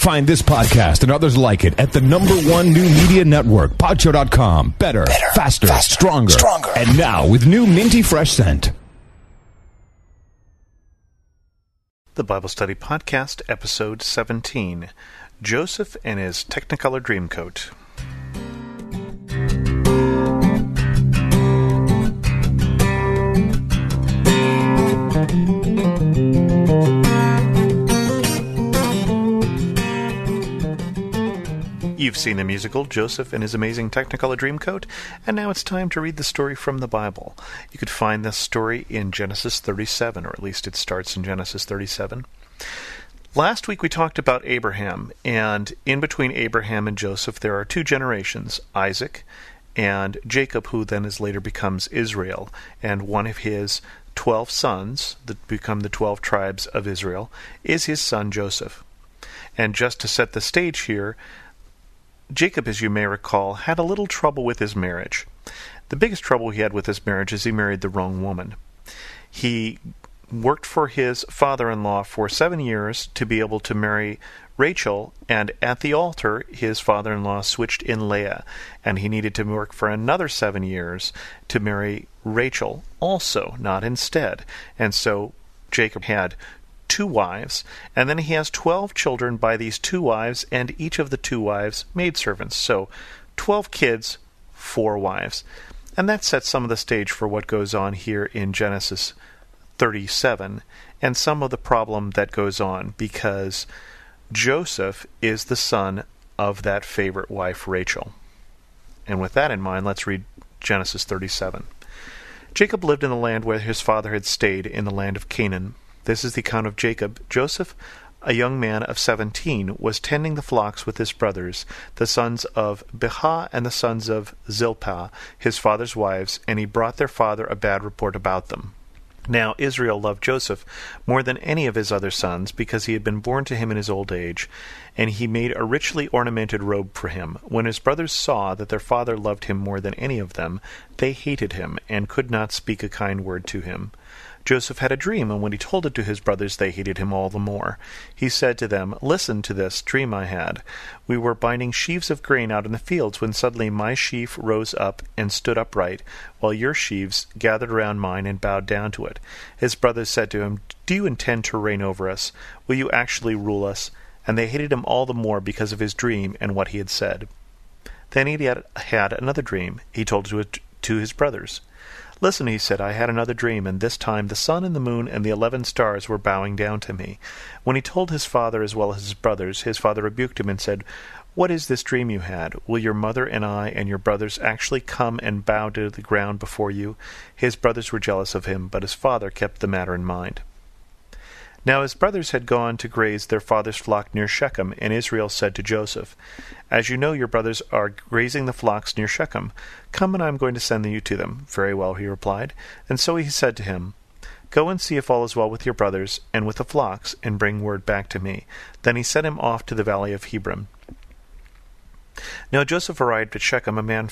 Find this podcast and others like it at the number one new media network, Podshow.com. Better, Better faster, faster, stronger. stronger. And now with new minty fresh scent. The Bible Study Podcast, Episode 17 Joseph and His Technicolor Dreamcoat. You've seen the musical Joseph and His Amazing Technicolor Dreamcoat, and now it's time to read the story from the Bible. You could find this story in Genesis 37, or at least it starts in Genesis 37. Last week we talked about Abraham, and in between Abraham and Joseph there are two generations Isaac and Jacob, who then is later becomes Israel, and one of his twelve sons, that become the twelve tribes of Israel, is his son Joseph. And just to set the stage here, Jacob, as you may recall, had a little trouble with his marriage. The biggest trouble he had with his marriage is he married the wrong woman. He worked for his father in law for seven years to be able to marry Rachel, and at the altar, his father in law switched in Leah, and he needed to work for another seven years to marry Rachel also, not instead. And so Jacob had two wives, and then he has twelve children by these two wives, and each of the two wives maidservants. So, twelve kids, four wives. And that sets some of the stage for what goes on here in Genesis 37 and some of the problem that goes on because Joseph is the son of that favorite wife, Rachel. And with that in mind, let's read Genesis 37. Jacob lived in the land where his father had stayed, in the land of Canaan. This is the account of Jacob. Joseph, a young man of seventeen, was tending the flocks with his brothers, the sons of Bilhah and the sons of Zilpah, his father's wives, and he brought their father a bad report about them. Now Israel loved Joseph more than any of his other sons, because he had been born to him in his old age, and he made a richly ornamented robe for him. When his brothers saw that their father loved him more than any of them, they hated him, and could not speak a kind word to him. Joseph had a dream, and when he told it to his brothers, they hated him all the more. He said to them, Listen to this dream I had. We were binding sheaves of grain out in the fields, when suddenly my sheaf rose up and stood upright, while your sheaves gathered around mine and bowed down to it. His brothers said to him, Do you intend to reign over us? Will you actually rule us? And they hated him all the more because of his dream and what he had said. Then he had, had another dream. He told it to his brothers. Listen, he said, I had another dream, and this time the sun and the moon and the eleven stars were bowing down to me. When he told his father as well as his brothers, his father rebuked him and said, What is this dream you had? Will your mother and I and your brothers actually come and bow to the ground before you? His brothers were jealous of him, but his father kept the matter in mind. Now his brothers had gone to graze their father's flock near Shechem, and Israel said to Joseph, As you know, your brothers are grazing the flocks near Shechem. Come, and I am going to send you to them. Very well, he replied. And so he said to him, Go and see if all is well with your brothers and with the flocks, and bring word back to me. Then he sent him off to the valley of Hebron. Now Joseph arrived at Shechem. A man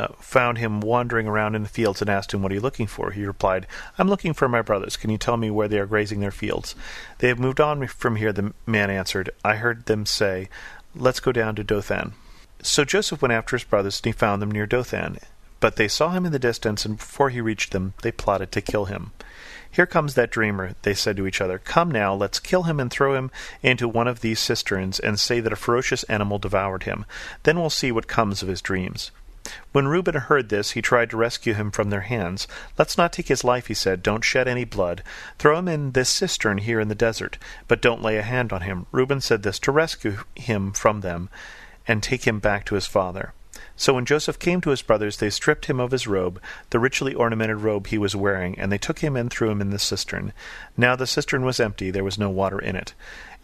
uh, found him wandering around in the fields and asked him, What are you looking for? He replied, I'm looking for my brothers. Can you tell me where they are grazing their fields? They have moved on from here, the man answered. I heard them say, Let's go down to Dothan. So Joseph went after his brothers, and he found them near Dothan. But they saw him in the distance, and before he reached them, they plotted to kill him. Here comes that dreamer, they said to each other. Come now, let's kill him and throw him into one of these cisterns, and say that a ferocious animal devoured him. Then we'll see what comes of his dreams. When Reuben heard this, he tried to rescue him from their hands. Let's not take his life, he said. Don't shed any blood. Throw him in this cistern here in the desert, but don't lay a hand on him. Reuben said this to rescue him from them and take him back to his father. So when Joseph came to his brothers, they stripped him of his robe, the richly ornamented robe he was wearing, and they took him and threw him in the cistern. Now the cistern was empty, there was no water in it.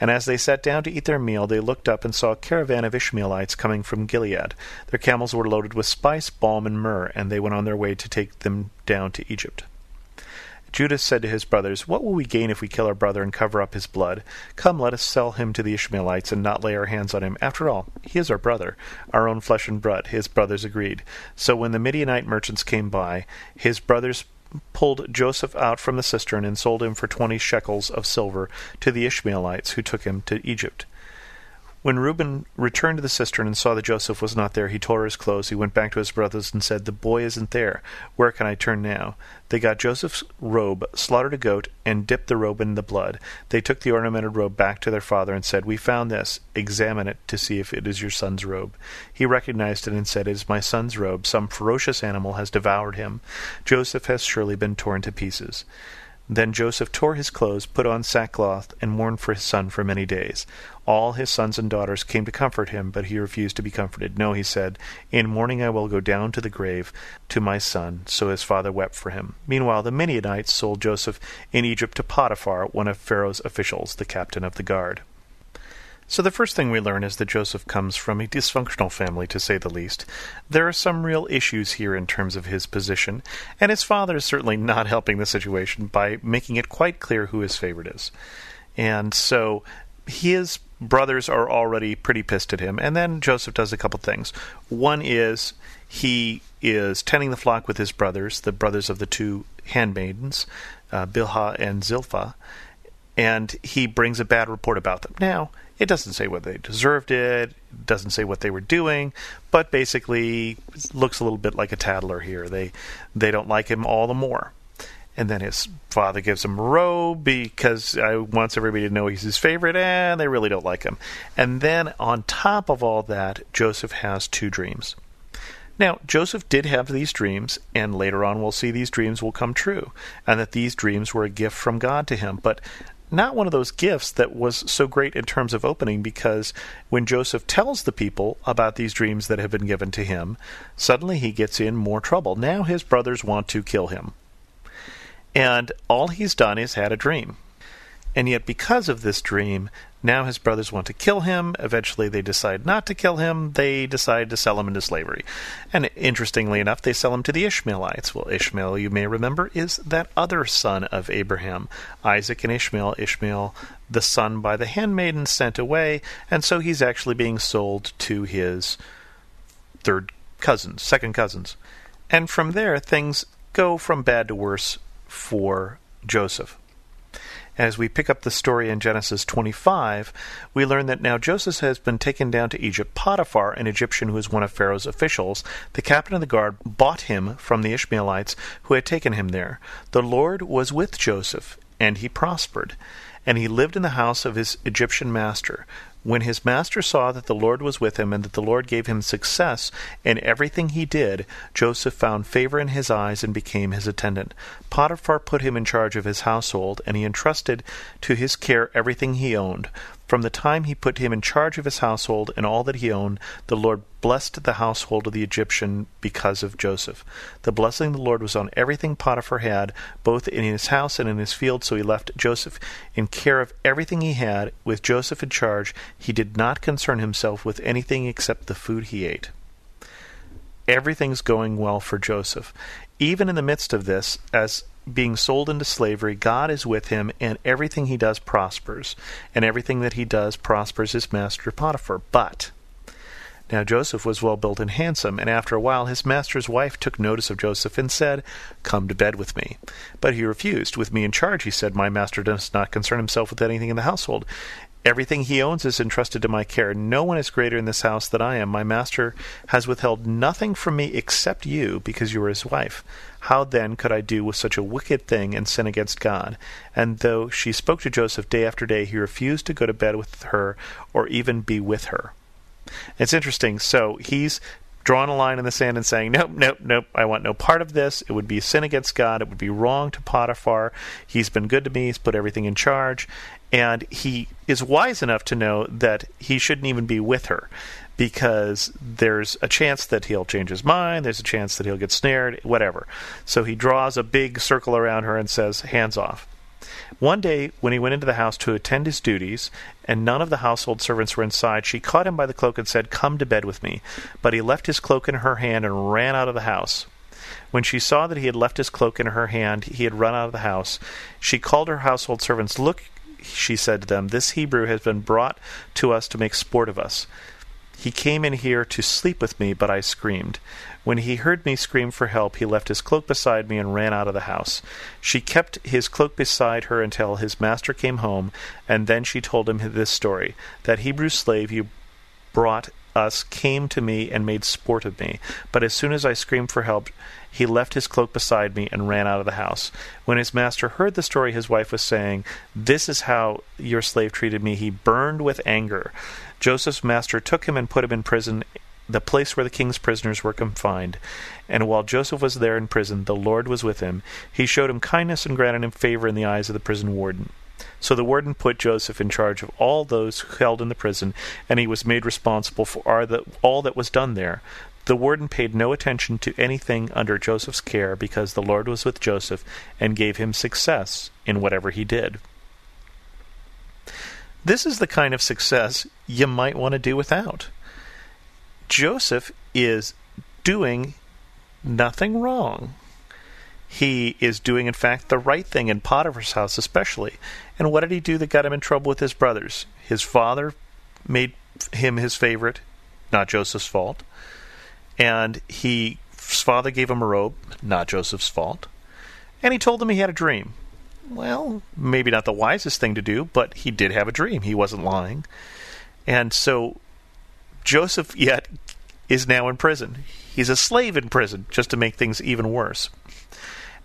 And as they sat down to eat their meal, they looked up and saw a caravan of Ishmaelites coming from Gilead. Their camels were loaded with spice, balm, and myrrh, and they went on their way to take them down to Egypt. Judah said to his brothers, What will we gain if we kill our brother and cover up his blood? Come, let us sell him to the Ishmaelites and not lay our hands on him. After all, he is our brother, our own flesh and blood. His brothers agreed. So when the Midianite merchants came by, his brothers pulled Joseph out from the cistern and sold him for twenty shekels of silver to the Ishmaelites, who took him to Egypt. When Reuben returned to the cistern and saw that Joseph was not there, he tore his clothes. He went back to his brothers and said, The boy isn't there. Where can I turn now? They got Joseph's robe, slaughtered a goat, and dipped the robe in the blood. They took the ornamented robe back to their father and said, We found this. Examine it to see if it is your son's robe. He recognized it and said, It is my son's robe. Some ferocious animal has devoured him. Joseph has surely been torn to pieces. Then Joseph tore his clothes, put on sackcloth, and mourned for his son for many days. All his sons and daughters came to comfort him, but he refused to be comforted. No, he said, In mourning I will go down to the grave to my son. So his father wept for him. Meanwhile, the Midianites sold Joseph in Egypt to Potiphar, one of Pharaoh's officials, the captain of the guard. So the first thing we learn is that Joseph comes from a dysfunctional family, to say the least. There are some real issues here in terms of his position, and his father is certainly not helping the situation by making it quite clear who his favorite is. And so his brothers are already pretty pissed at him, and then Joseph does a couple things. One is he is tending the flock with his brothers, the brothers of the two handmaidens, uh, Bilhah and Zilpah, and he brings a bad report about them. Now, it doesn't say whether they deserved it, it doesn't say what they were doing, but basically looks a little bit like a tattler here. They they don't like him all the more. And then his father gives him a robe because I wants everybody to know he's his favorite, and they really don't like him. And then on top of all that, Joseph has two dreams. Now, Joseph did have these dreams, and later on we'll see these dreams will come true, and that these dreams were a gift from God to him. But not one of those gifts that was so great in terms of opening because when Joseph tells the people about these dreams that have been given to him, suddenly he gets in more trouble. Now his brothers want to kill him. And all he's done is had a dream. And yet, because of this dream, now his brothers want to kill him. Eventually, they decide not to kill him. They decide to sell him into slavery. And interestingly enough, they sell him to the Ishmaelites. Well, Ishmael, you may remember, is that other son of Abraham. Isaac and Ishmael. Ishmael, the son by the handmaiden, sent away. And so he's actually being sold to his third cousins, second cousins. And from there, things go from bad to worse for Joseph. As we pick up the story in Genesis 25, we learn that now Joseph has been taken down to Egypt. Potiphar, an Egyptian who was one of Pharaoh's officials, the captain of the guard, bought him from the Ishmaelites who had taken him there. The Lord was with Joseph, and he prospered. And he lived in the house of his Egyptian master. When his master saw that the Lord was with him and that the Lord gave him success in everything he did, Joseph found favor in his eyes and became his attendant. Potiphar put him in charge of his household, and he entrusted to his care everything he owned. From the time he put him in charge of his household and all that he owned, the Lord blessed the household of the Egyptian because of Joseph. The blessing of the Lord was on everything Potiphar had, both in his house and in his field, so he left Joseph in care of everything he had. With Joseph in charge, he did not concern himself with anything except the food he ate. Everything's going well for Joseph. Even in the midst of this, as being sold into slavery, God is with him, and everything he does prospers. And everything that he does prospers his master Potiphar. But now Joseph was well built and handsome, and after a while his master's wife took notice of Joseph and said, Come to bed with me. But he refused. With me in charge, he said, My master does not concern himself with anything in the household. Everything he owns is entrusted to my care. No one is greater in this house than I am. My master has withheld nothing from me except you, because you are his wife. How then could I do with such a wicked thing and sin against God? And though she spoke to Joseph day after day, he refused to go to bed with her or even be with her. It's interesting. So he's drawing a line in the sand and saying, Nope, nope, nope, I want no part of this. It would be sin against God. It would be wrong to Potiphar. He's been good to me. He's put everything in charge. And he is wise enough to know that he shouldn't even be with her because there's a chance that he'll change his mind, there's a chance that he'll get snared, whatever. So he draws a big circle around her and says, Hands off. One day, when he went into the house to attend his duties, and none of the household servants were inside, she caught him by the cloak and said, Come to bed with me. But he left his cloak in her hand and ran out of the house. When she saw that he had left his cloak in her hand, he had run out of the house. She called her household servants. Look, she said to them, This Hebrew has been brought to us to make sport of us. He came in here to sleep with me, but I screamed. When he heard me scream for help, he left his cloak beside me and ran out of the house. She kept his cloak beside her until his master came home, and then she told him this story That Hebrew slave you brought us came to me and made sport of me. But as soon as I screamed for help, he left his cloak beside me and ran out of the house. When his master heard the story his wife was saying, This is how your slave treated me, he burned with anger. Joseph's master took him and put him in prison, the place where the king's prisoners were confined. And while Joseph was there in prison, the Lord was with him. He showed him kindness and granted him favor in the eyes of the prison warden. So the warden put Joseph in charge of all those held in the prison, and he was made responsible for all that was done there. The warden paid no attention to anything under Joseph's care because the Lord was with Joseph and gave him success in whatever he did. This is the kind of success you might want to do without. Joseph is doing nothing wrong. He is doing, in fact, the right thing in Potiphar's house, especially. And what did he do that got him in trouble with his brothers? His father made him his favorite, not Joseph's fault. And he, his father gave him a robe, not Joseph's fault. And he told them he had a dream well, maybe not the wisest thing to do, but he did have a dream. He wasn't lying. And so Joseph yet is now in prison. He's a slave in prison, just to make things even worse.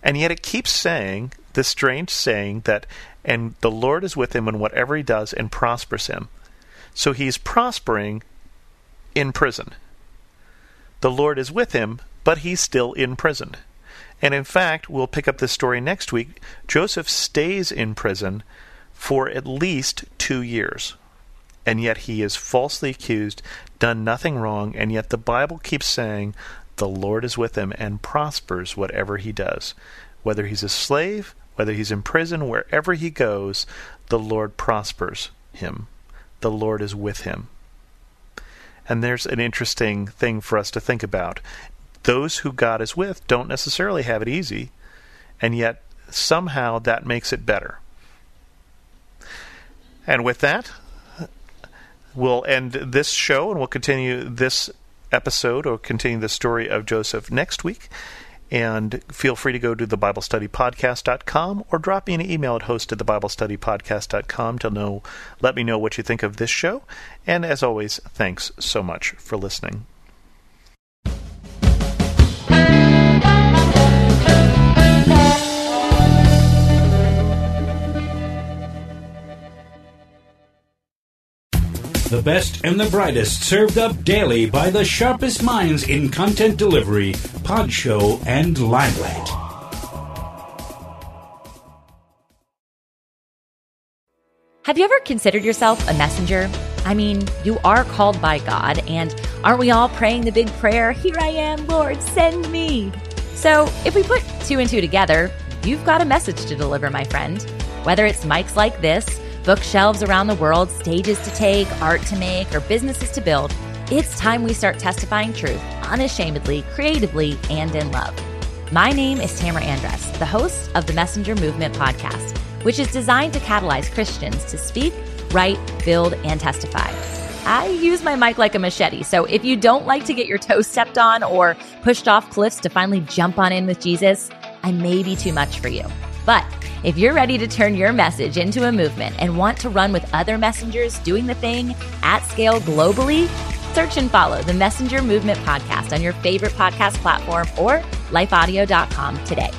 And yet it keeps saying, this strange saying that, and the Lord is with him in whatever he does and prospers him. So he's prospering in prison. The Lord is with him, but he's still in prison. And in fact, we'll pick up this story next week. Joseph stays in prison for at least two years. And yet he is falsely accused, done nothing wrong, and yet the Bible keeps saying the Lord is with him and prospers whatever he does. Whether he's a slave, whether he's in prison, wherever he goes, the Lord prospers him. The Lord is with him. And there's an interesting thing for us to think about those who God is with don't necessarily have it easy, and yet somehow that makes it better. And with that, we'll end this show and we'll continue this episode or continue the story of Joseph next week. And feel free to go to thebiblestudypodcast.com or drop me an email at host at thebiblestudypodcast.com to know, let me know what you think of this show. And as always, thanks so much for listening. The best and the brightest served up daily by the sharpest minds in content delivery, pod show, and limelight. Have you ever considered yourself a messenger? I mean, you are called by God, and aren't we all praying the big prayer, Here I am, Lord, send me? So, if we put two and two together, you've got a message to deliver, my friend. Whether it's mics like this, bookshelves around the world, stages to take, art to make, or businesses to build, it's time we start testifying truth unashamedly, creatively, and in love. My name is Tamara Andress, the host of the Messenger Movement podcast, which is designed to catalyze Christians to speak, write, build, and testify. I use my mic like a machete, so if you don't like to get your toes stepped on or pushed off cliffs to finally jump on in with Jesus, I may be too much for you. But if you're ready to turn your message into a movement and want to run with other messengers doing the thing at scale globally, search and follow the Messenger Movement podcast on your favorite podcast platform or lifeaudio.com today.